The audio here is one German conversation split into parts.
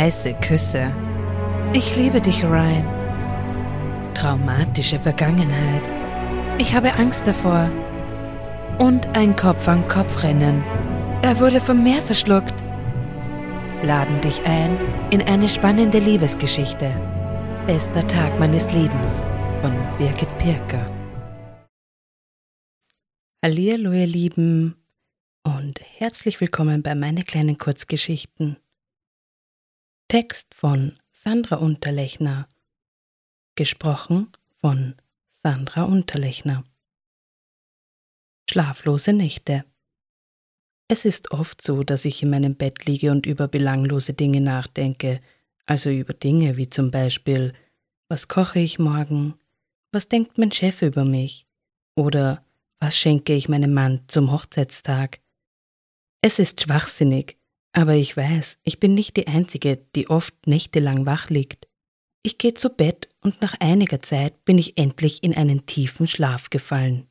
Heiße Küsse. Ich liebe dich, Ryan. Traumatische Vergangenheit. Ich habe Angst davor. Und ein Kopf-an-Kopf-Rennen. Er wurde vom Meer verschluckt. Laden dich ein in eine spannende Liebesgeschichte. Bester Tag meines Lebens von Birgit Pirker. Hallihallo, ihr Lieben, und herzlich willkommen bei meine kleinen Kurzgeschichten. Text von Sandra Unterlechner. Gesprochen von Sandra Unterlechner. Schlaflose Nächte. Es ist oft so, dass ich in meinem Bett liege und über belanglose Dinge nachdenke, also über Dinge wie zum Beispiel, was koche ich morgen, was denkt mein Chef über mich oder was schenke ich meinem Mann zum Hochzeitstag. Es ist schwachsinnig, aber ich weiß, ich bin nicht die Einzige, die oft nächtelang wach liegt. Ich gehe zu Bett und nach einiger Zeit bin ich endlich in einen tiefen Schlaf gefallen.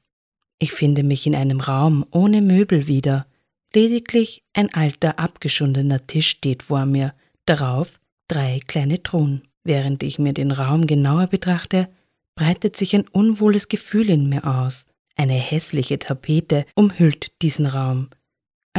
Ich finde mich in einem Raum ohne Möbel wieder. Lediglich ein alter, abgeschundener Tisch steht vor mir, darauf drei kleine Truhen. Während ich mir den Raum genauer betrachte, breitet sich ein unwohles Gefühl in mir aus. Eine hässliche Tapete umhüllt diesen Raum.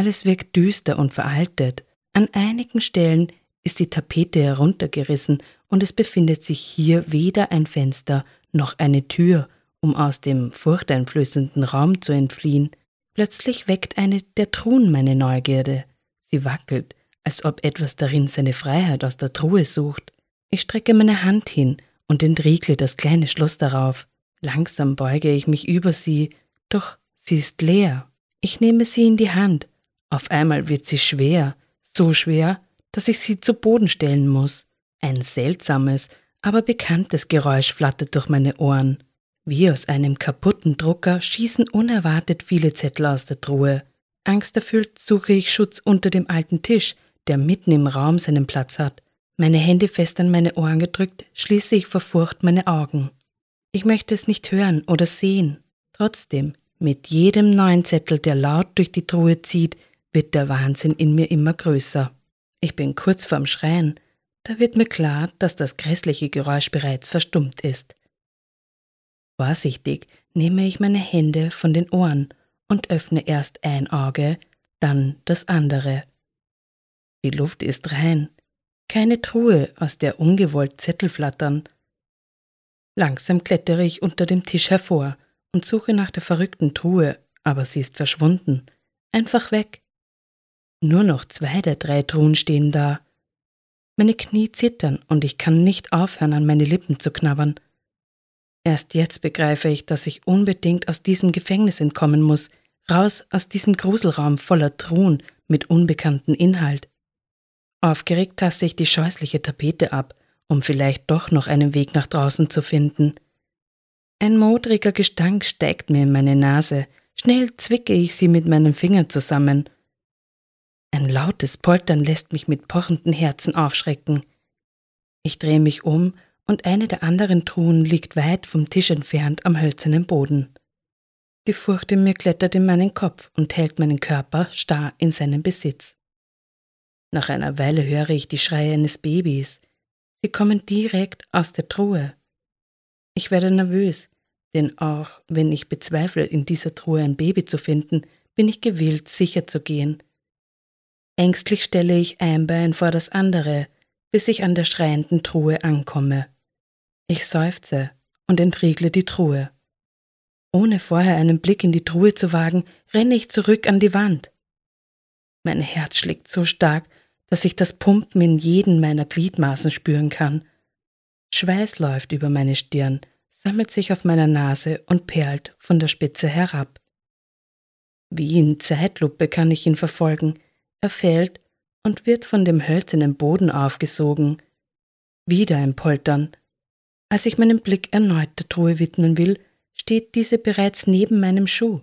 Alles wirkt düster und veraltet. An einigen Stellen ist die Tapete heruntergerissen und es befindet sich hier weder ein Fenster noch eine Tür, um aus dem furchteinflößenden Raum zu entfliehen. Plötzlich weckt eine der Truhen meine Neugierde. Sie wackelt, als ob etwas darin seine Freiheit aus der Truhe sucht. Ich strecke meine Hand hin und entriegle das kleine Schloss darauf. Langsam beuge ich mich über sie, doch sie ist leer. Ich nehme sie in die Hand auf einmal wird sie schwer, so schwer, dass ich sie zu Boden stellen muss. Ein seltsames, aber bekanntes Geräusch flattert durch meine Ohren. Wie aus einem kaputten Drucker schießen unerwartet viele Zettel aus der Truhe. Angsterfüllt suche ich Schutz unter dem alten Tisch, der mitten im Raum seinen Platz hat. Meine Hände fest an meine Ohren gedrückt, schließe ich vor Furcht meine Augen. Ich möchte es nicht hören oder sehen. Trotzdem, mit jedem neuen Zettel, der laut durch die Truhe zieht, wird der Wahnsinn in mir immer größer. Ich bin kurz vorm Schreien, da wird mir klar, dass das grässliche Geräusch bereits verstummt ist. Vorsichtig nehme ich meine Hände von den Ohren und öffne erst ein Auge, dann das andere. Die Luft ist rein, keine Truhe, aus der ungewollt Zettel flattern. Langsam klettere ich unter dem Tisch hervor und suche nach der verrückten Truhe, aber sie ist verschwunden, einfach weg. Nur noch zwei der drei Truhen stehen da. Meine Knie zittern und ich kann nicht aufhören, an meine Lippen zu knabbern. Erst jetzt begreife ich, dass ich unbedingt aus diesem Gefängnis entkommen muss, raus aus diesem Gruselraum voller Truhen mit unbekanntem Inhalt. Aufgeregt taste ich die scheußliche Tapete ab, um vielleicht doch noch einen Weg nach draußen zu finden. Ein modriger Gestank steigt mir in meine Nase, schnell zwicke ich sie mit meinen Fingern zusammen ein lautes Poltern lässt mich mit pochenden Herzen aufschrecken. Ich drehe mich um und eine der anderen Truhen liegt weit vom Tisch entfernt am hölzernen Boden. Die Furcht in mir klettert in meinen Kopf und hält meinen Körper starr in seinen Besitz. Nach einer Weile höre ich die Schreie eines Babys. Sie kommen direkt aus der Truhe. Ich werde nervös, denn auch wenn ich bezweifle, in dieser Truhe ein Baby zu finden, bin ich gewillt, sicher zu gehen. Ängstlich stelle ich ein Bein vor das andere, bis ich an der schreienden Truhe ankomme. Ich seufze und entriegle die Truhe. Ohne vorher einen Blick in die Truhe zu wagen, renne ich zurück an die Wand. Mein Herz schlägt so stark, dass ich das Pumpen in jeden meiner Gliedmaßen spüren kann. Schweiß läuft über meine Stirn, sammelt sich auf meiner Nase und perlt von der Spitze herab. Wie in Zeitlupe kann ich ihn verfolgen, er fällt und wird von dem hölzernen Boden aufgesogen. Wieder ein Poltern. Als ich meinen Blick erneut der Truhe widmen will, steht diese bereits neben meinem Schuh.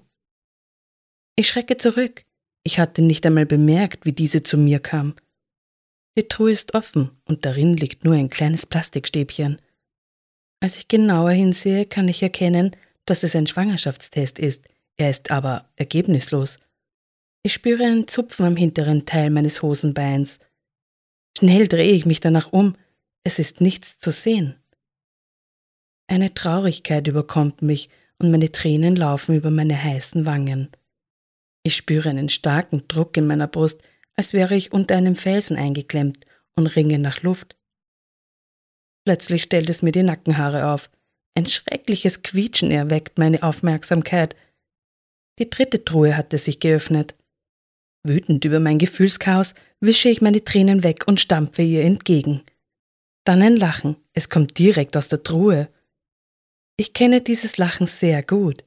Ich schrecke zurück. Ich hatte nicht einmal bemerkt, wie diese zu mir kam. Die Truhe ist offen und darin liegt nur ein kleines Plastikstäbchen. Als ich genauer hinsehe, kann ich erkennen, dass es ein Schwangerschaftstest ist. Er ist aber ergebnislos. Ich spüre einen Zupfen am hinteren Teil meines Hosenbeins. Schnell drehe ich mich danach um, es ist nichts zu sehen. Eine Traurigkeit überkommt mich und meine Tränen laufen über meine heißen Wangen. Ich spüre einen starken Druck in meiner Brust, als wäre ich unter einem Felsen eingeklemmt und ringe nach Luft. Plötzlich stellt es mir die Nackenhaare auf. Ein schreckliches Quietschen erweckt meine Aufmerksamkeit. Die dritte Truhe hatte sich geöffnet. Wütend über mein Gefühlschaos wische ich meine Tränen weg und stampfe ihr entgegen. Dann ein Lachen, es kommt direkt aus der Truhe. Ich kenne dieses Lachen sehr gut.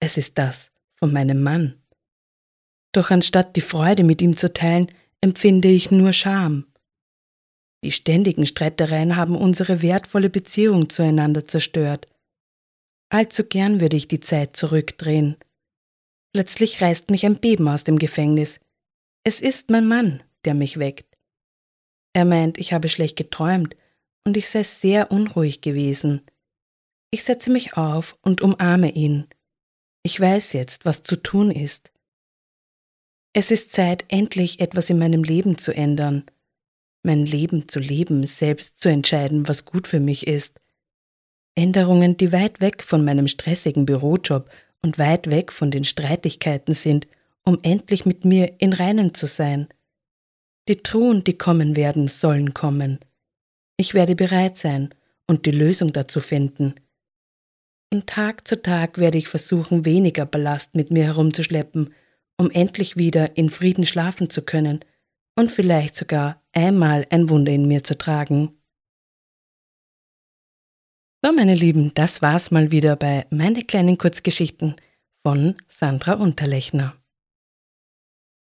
Es ist das von meinem Mann. Doch anstatt die Freude mit ihm zu teilen, empfinde ich nur Scham. Die ständigen Streitereien haben unsere wertvolle Beziehung zueinander zerstört. Allzu gern würde ich die Zeit zurückdrehen. Plötzlich reißt mich ein Beben aus dem Gefängnis. Es ist mein Mann, der mich weckt. Er meint, ich habe schlecht geträumt und ich sei sehr unruhig gewesen. Ich setze mich auf und umarme ihn. Ich weiß jetzt, was zu tun ist. Es ist Zeit, endlich etwas in meinem Leben zu ändern mein Leben zu leben, selbst zu entscheiden, was gut für mich ist. Änderungen, die weit weg von meinem stressigen Bürojob und weit weg von den Streitigkeiten sind, um endlich mit mir in Reinen zu sein. Die Truhen, die kommen werden, sollen kommen. Ich werde bereit sein und die Lösung dazu finden. Von Tag zu Tag werde ich versuchen, weniger Ballast mit mir herumzuschleppen, um endlich wieder in Frieden schlafen zu können und vielleicht sogar einmal ein Wunder in mir zu tragen. So, meine Lieben, das war's mal wieder bei meine kleinen Kurzgeschichten von Sandra Unterlechner.